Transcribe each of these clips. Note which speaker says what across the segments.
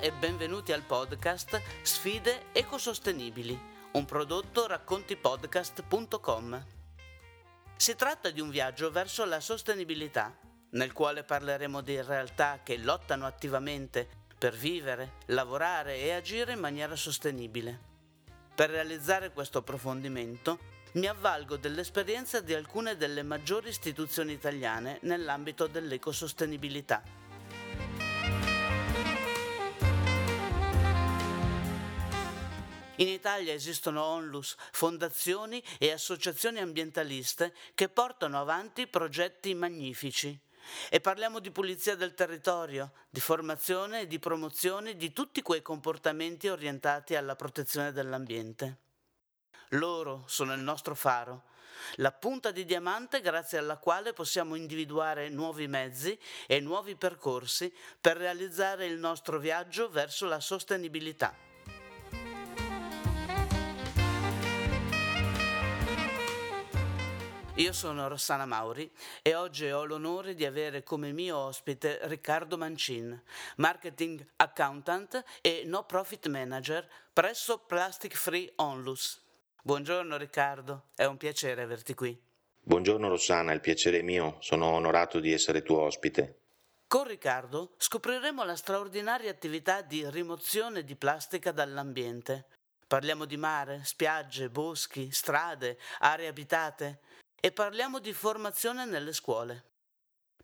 Speaker 1: E benvenuti al podcast Sfide ecosostenibili, un prodotto raccontipodcast.com. Si tratta di un viaggio verso la sostenibilità, nel quale parleremo di realtà che lottano attivamente per vivere, lavorare e agire in maniera sostenibile. Per realizzare questo approfondimento mi avvalgo dell'esperienza di alcune delle maggiori istituzioni italiane nell'ambito dell'ecosostenibilità. In Italia esistono onlus, fondazioni e associazioni ambientaliste che portano avanti progetti magnifici. E parliamo di pulizia del territorio, di formazione e di promozione di tutti quei comportamenti orientati alla protezione dell'ambiente. Loro sono il nostro faro, la punta di diamante grazie alla quale possiamo individuare nuovi mezzi e nuovi percorsi per realizzare il nostro viaggio verso la sostenibilità. Io sono Rossana Mauri e oggi ho l'onore di avere come mio ospite Riccardo Mancin, marketing accountant e no profit manager presso Plastic Free Onlus. Buongiorno Riccardo, è un piacere averti qui.
Speaker 2: Buongiorno Rossana, il piacere è mio, sono onorato di essere tuo ospite.
Speaker 1: Con Riccardo scopriremo la straordinaria attività di rimozione di plastica dall'ambiente. Parliamo di mare, spiagge, boschi, strade, aree abitate e parliamo di formazione nelle scuole.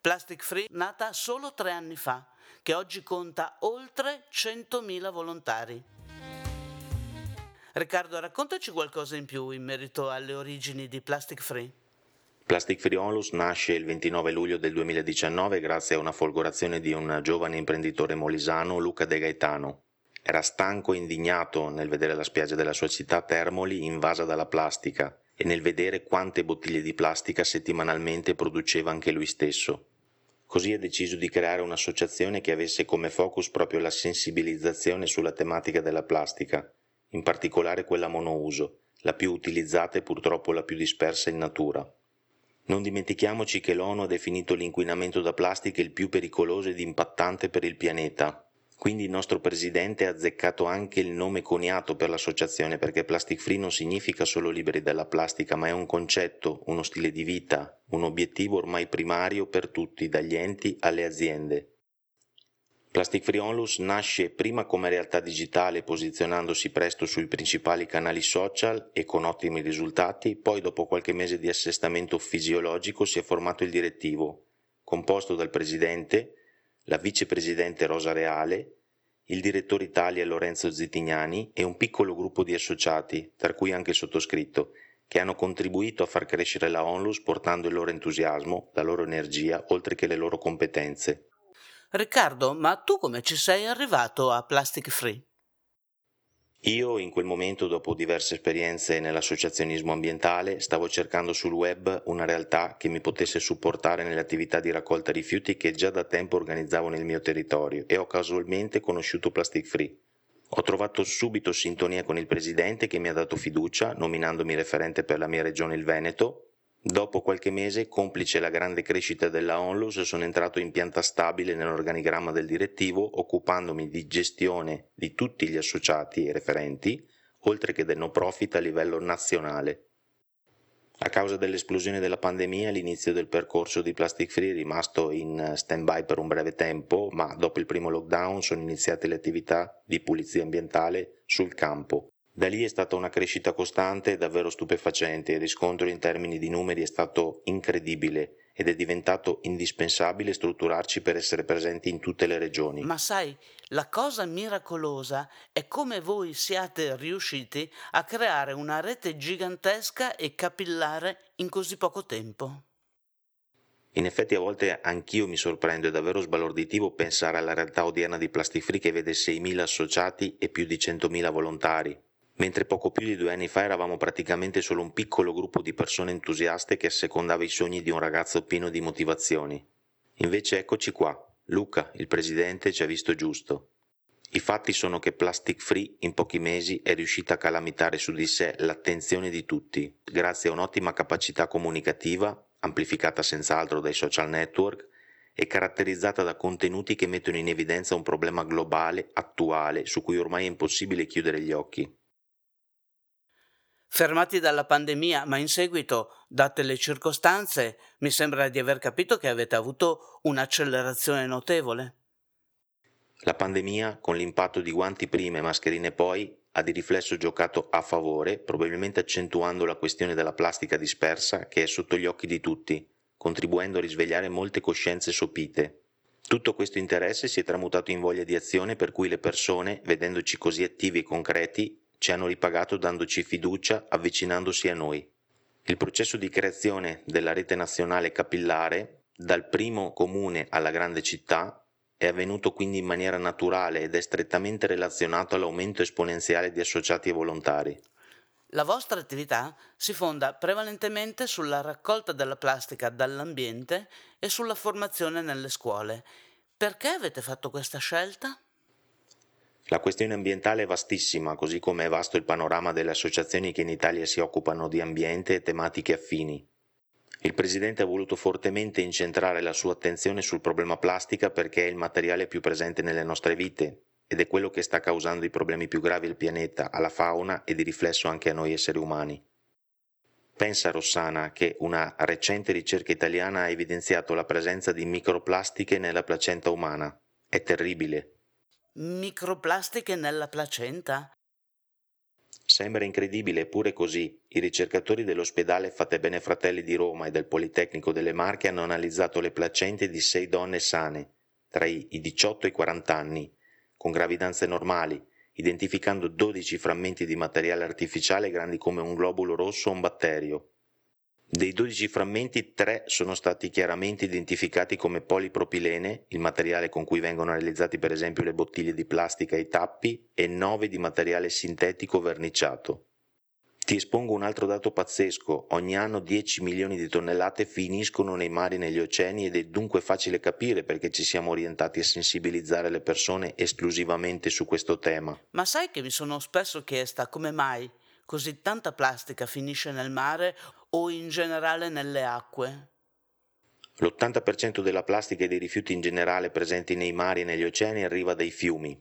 Speaker 1: Plastic Free nata solo tre anni fa, che oggi conta oltre 100.000 volontari. Riccardo, raccontaci qualcosa in più in merito alle origini di Plastic Free.
Speaker 2: Plastic Free Onlus nasce il 29 luglio del 2019 grazie a una folgorazione di un giovane imprenditore molisano, Luca De Gaetano. Era stanco e indignato nel vedere la spiaggia della sua città Termoli invasa dalla plastica e nel vedere quante bottiglie di plastica settimanalmente produceva anche lui stesso. Così ha deciso di creare un'associazione che avesse come focus proprio la sensibilizzazione sulla tematica della plastica in particolare quella monouso, la più utilizzata e purtroppo la più dispersa in natura. Non dimentichiamoci che l'ONU ha definito l'inquinamento da plastica il più pericoloso ed impattante per il pianeta. Quindi il nostro presidente ha azzeccato anche il nome coniato per l'associazione perché plastic free non significa solo liberi dalla plastica, ma è un concetto, uno stile di vita, un obiettivo ormai primario per tutti, dagli enti alle aziende. Plastic Free Onlus nasce prima come realtà digitale posizionandosi presto sui principali canali social e con ottimi risultati, poi dopo qualche mese di assestamento fisiologico si è formato il direttivo, composto dal presidente, la vicepresidente Rosa Reale, il direttore Italia Lorenzo Zitignani e un piccolo gruppo di associati, tra cui anche il sottoscritto, che hanno contribuito a far crescere la Onlus portando il loro entusiasmo, la loro energia, oltre che le loro competenze.
Speaker 1: Riccardo, ma tu come ci sei arrivato a Plastic Free?
Speaker 2: Io in quel momento, dopo diverse esperienze nell'associazionismo ambientale, stavo cercando sul web una realtà che mi potesse supportare nelle attività di raccolta rifiuti che già da tempo organizzavo nel mio territorio e ho casualmente conosciuto Plastic Free. Ho trovato subito sintonia con il presidente che mi ha dato fiducia, nominandomi referente per la mia regione il Veneto, Dopo qualche mese, complice la grande crescita della Onlus, sono entrato in pianta stabile nell'organigramma del direttivo, occupandomi di gestione di tutti gli associati e referenti, oltre che del no profit a livello nazionale. A causa dell'esplosione della pandemia, l'inizio del percorso di Plastic Free è rimasto in stand-by per un breve tempo, ma dopo il primo lockdown sono iniziate le attività di pulizia ambientale sul campo. Da lì è stata una crescita costante e davvero stupefacente, il riscontro in termini di numeri è stato incredibile ed è diventato indispensabile strutturarci per essere presenti in tutte le regioni.
Speaker 1: Ma sai, la cosa miracolosa è come voi siate riusciti a creare una rete gigantesca e capillare in così poco tempo.
Speaker 2: In effetti a volte anch'io mi sorprendo, è davvero sbalorditivo pensare alla realtà odierna di Plastifree che vede 6.000 associati e più di 100.000 volontari mentre poco più di due anni fa eravamo praticamente solo un piccolo gruppo di persone entusiaste che assecondava i sogni di un ragazzo pieno di motivazioni. Invece eccoci qua, Luca, il presidente, ci ha visto giusto. I fatti sono che Plastic Free in pochi mesi è riuscita a calamitare su di sé l'attenzione di tutti, grazie a un'ottima capacità comunicativa, amplificata senz'altro dai social network, è caratterizzata da contenuti che mettono in evidenza un problema globale, attuale, su cui ormai è impossibile chiudere gli occhi.
Speaker 1: Fermati dalla pandemia, ma in seguito, date le circostanze, mi sembra di aver capito che avete avuto un'accelerazione notevole.
Speaker 2: La pandemia, con l'impatto di guanti prima e mascherine poi, ha di riflesso giocato a favore, probabilmente accentuando la questione della plastica dispersa che è sotto gli occhi di tutti, contribuendo a risvegliare molte coscienze sopite. Tutto questo interesse si è tramutato in voglia di azione per cui le persone, vedendoci così attivi e concreti, ci hanno ripagato dandoci fiducia, avvicinandosi a noi. Il processo di creazione della rete nazionale capillare, dal primo comune alla grande città, è avvenuto quindi in maniera naturale ed è strettamente relazionato all'aumento esponenziale di associati e volontari.
Speaker 1: La vostra attività si fonda prevalentemente sulla raccolta della plastica dall'ambiente e sulla formazione nelle scuole. Perché avete fatto questa scelta?
Speaker 2: La questione ambientale è vastissima, così come è vasto il panorama delle associazioni che in Italia si occupano di ambiente e tematiche affini. Il Presidente ha voluto fortemente incentrare la sua attenzione sul problema plastica perché è il materiale più presente nelle nostre vite ed è quello che sta causando i problemi più gravi al pianeta, alla fauna e di riflesso anche a noi esseri umani. Pensa Rossana che una recente ricerca italiana ha evidenziato la presenza di microplastiche nella placenta umana. È terribile.
Speaker 1: Microplastiche nella placenta?
Speaker 2: Sembra incredibile, eppure così. I ricercatori dell'ospedale Fattebene Fratelli di Roma e del Politecnico delle Marche hanno analizzato le placente di sei donne sane, tra i 18 e i 40 anni, con gravidanze normali, identificando 12 frammenti di materiale artificiale grandi come un globulo rosso o un batterio. Dei 12 frammenti, 3 sono stati chiaramente identificati come polipropilene, il materiale con cui vengono realizzati per esempio le bottiglie di plastica e i tappi, e 9 di materiale sintetico verniciato. Ti espongo un altro dato pazzesco, ogni anno 10 milioni di tonnellate finiscono nei mari e negli oceani ed è dunque facile capire perché ci siamo orientati a sensibilizzare le persone esclusivamente su questo tema.
Speaker 1: Ma sai che mi sono spesso chiesta come mai così tanta plastica finisce nel mare o in generale nelle acque?
Speaker 2: L'80% della plastica e dei rifiuti in generale presenti nei mari e negli oceani arriva dai fiumi.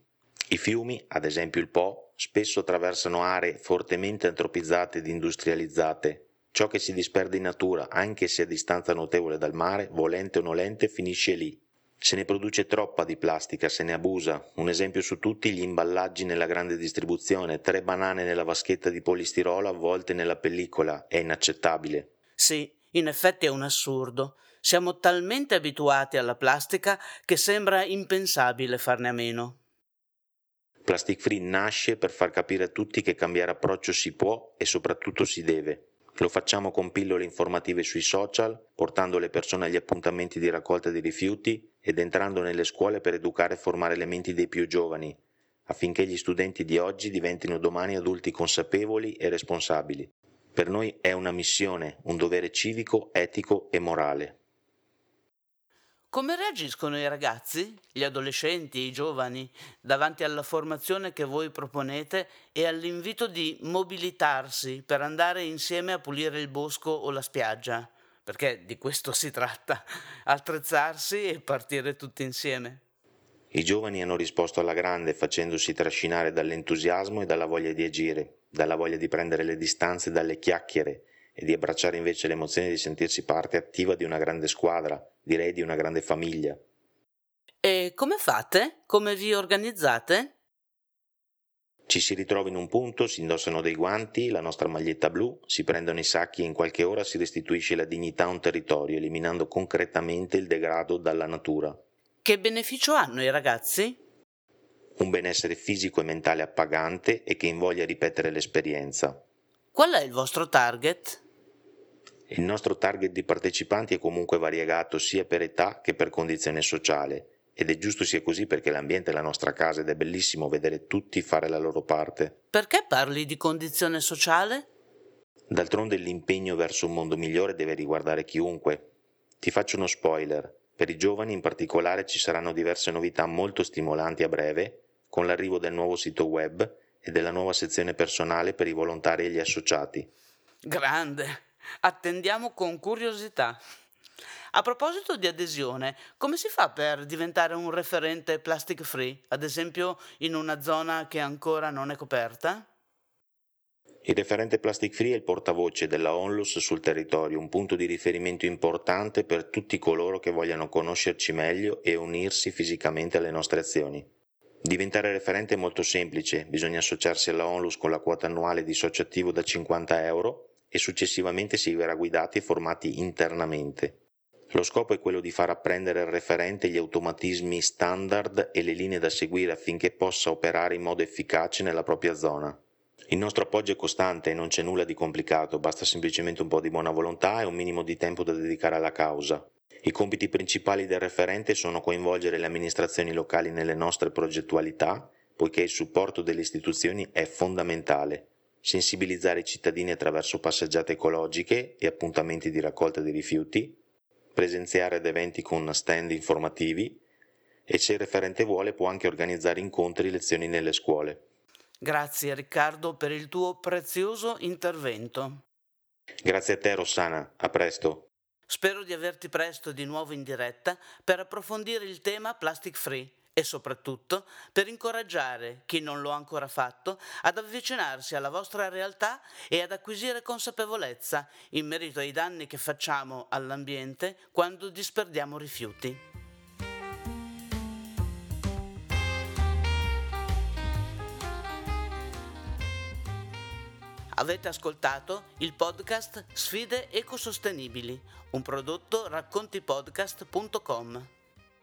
Speaker 2: I fiumi, ad esempio il Po, spesso attraversano aree fortemente antropizzate ed industrializzate. Ciò che si disperde in natura, anche se a distanza notevole dal mare, volente o nolente, finisce lì. Se ne produce troppa di plastica, se ne abusa. Un esempio su tutti gli imballaggi nella grande distribuzione, tre banane nella vaschetta di polistirolo avvolte nella pellicola, è inaccettabile.
Speaker 1: Sì, in effetti è un assurdo. Siamo talmente abituati alla plastica che sembra impensabile farne a meno.
Speaker 2: Plastic Free nasce per far capire a tutti che cambiare approccio si può e soprattutto si deve. Lo facciamo con pillole informative sui social, portando le persone agli appuntamenti di raccolta di rifiuti ed entrando nelle scuole per educare e formare le menti dei più giovani, affinché gli studenti di oggi diventino domani adulti consapevoli e responsabili. Per noi è una missione, un dovere civico, etico e morale.
Speaker 1: Come reagiscono i ragazzi, gli adolescenti, i giovani, davanti alla formazione che voi proponete e all'invito di mobilitarsi per andare insieme a pulire il bosco o la spiaggia? Perché di questo si tratta, attrezzarsi e partire tutti insieme.
Speaker 2: I giovani hanno risposto alla grande facendosi trascinare dall'entusiasmo e dalla voglia di agire, dalla voglia di prendere le distanze dalle chiacchiere e di abbracciare invece l'emozione di sentirsi parte attiva di una grande squadra, direi di una grande famiglia.
Speaker 1: E come fate? Come vi organizzate?
Speaker 2: Ci si ritrova in un punto, si indossano dei guanti, la nostra maglietta blu, si prendono i sacchi e in qualche ora si restituisce la dignità a un territorio, eliminando concretamente il degrado dalla natura.
Speaker 1: Che beneficio hanno i ragazzi?
Speaker 2: Un benessere fisico e mentale appagante e che invoglia a ripetere l'esperienza.
Speaker 1: Qual è il vostro target?
Speaker 2: Il nostro target di partecipanti è comunque variegato sia per età che per condizione sociale ed è giusto sia così perché l'ambiente è la nostra casa ed è bellissimo vedere tutti fare la loro parte.
Speaker 1: Perché parli di condizione sociale?
Speaker 2: D'altronde l'impegno verso un mondo migliore deve riguardare chiunque. Ti faccio uno spoiler. Per i giovani in particolare ci saranno diverse novità molto stimolanti a breve, con l'arrivo del nuovo sito web e della nuova sezione personale per i volontari e gli associati.
Speaker 1: Grande! Attendiamo con curiosità. A proposito di adesione, come si fa per diventare un referente plastic free, ad esempio in una zona che ancora non è coperta?
Speaker 2: Il referente Plastic Free è il portavoce della Onlus sul territorio, un punto di riferimento importante per tutti coloro che vogliano conoscerci meglio e unirsi fisicamente alle nostre azioni. Diventare referente è molto semplice, bisogna associarsi alla Onlus con la quota annuale di socio attivo da 50 euro e successivamente si verrà guidati e formati internamente. Lo scopo è quello di far apprendere al referente gli automatismi standard e le linee da seguire affinché possa operare in modo efficace nella propria zona. Il nostro appoggio è costante e non c'è nulla di complicato, basta semplicemente un po' di buona volontà e un minimo di tempo da dedicare alla causa. I compiti principali del referente sono coinvolgere le amministrazioni locali nelle nostre progettualità, poiché il supporto delle istituzioni è fondamentale, sensibilizzare i cittadini attraverso passeggiate ecologiche e appuntamenti di raccolta di rifiuti, presenziare ad eventi con stand informativi e se il referente vuole può anche organizzare incontri e lezioni nelle scuole.
Speaker 1: Grazie Riccardo per il tuo prezioso intervento.
Speaker 2: Grazie a te Rossana, a presto.
Speaker 1: Spero di averti presto di nuovo in diretta per approfondire il tema plastic free e soprattutto per incoraggiare chi non lo ha ancora fatto ad avvicinarsi alla vostra realtà e ad acquisire consapevolezza in merito ai danni che facciamo all'ambiente quando disperdiamo rifiuti. Avete ascoltato il podcast Sfide ecosostenibili, un prodotto raccontipodcast.com.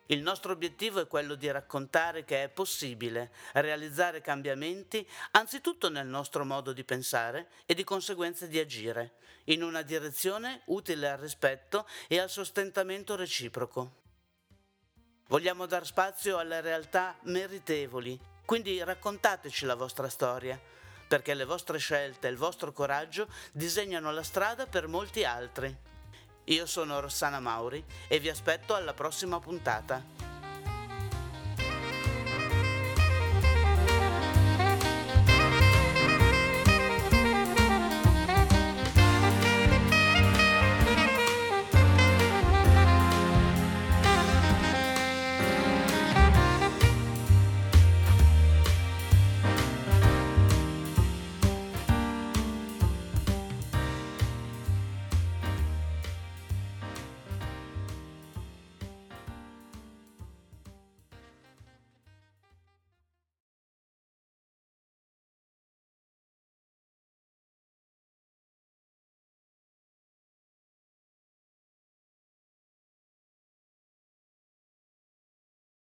Speaker 1: Il nostro obiettivo è quello di raccontare che è possibile realizzare cambiamenti anzitutto nel nostro modo di pensare e di conseguenza di agire, in una direzione utile al rispetto e al sostentamento reciproco. Vogliamo dar spazio alle realtà meritevoli, quindi raccontateci la vostra storia perché le vostre scelte e il vostro coraggio disegnano la strada per molti altri. Io sono Rossana Mauri e vi aspetto alla prossima puntata.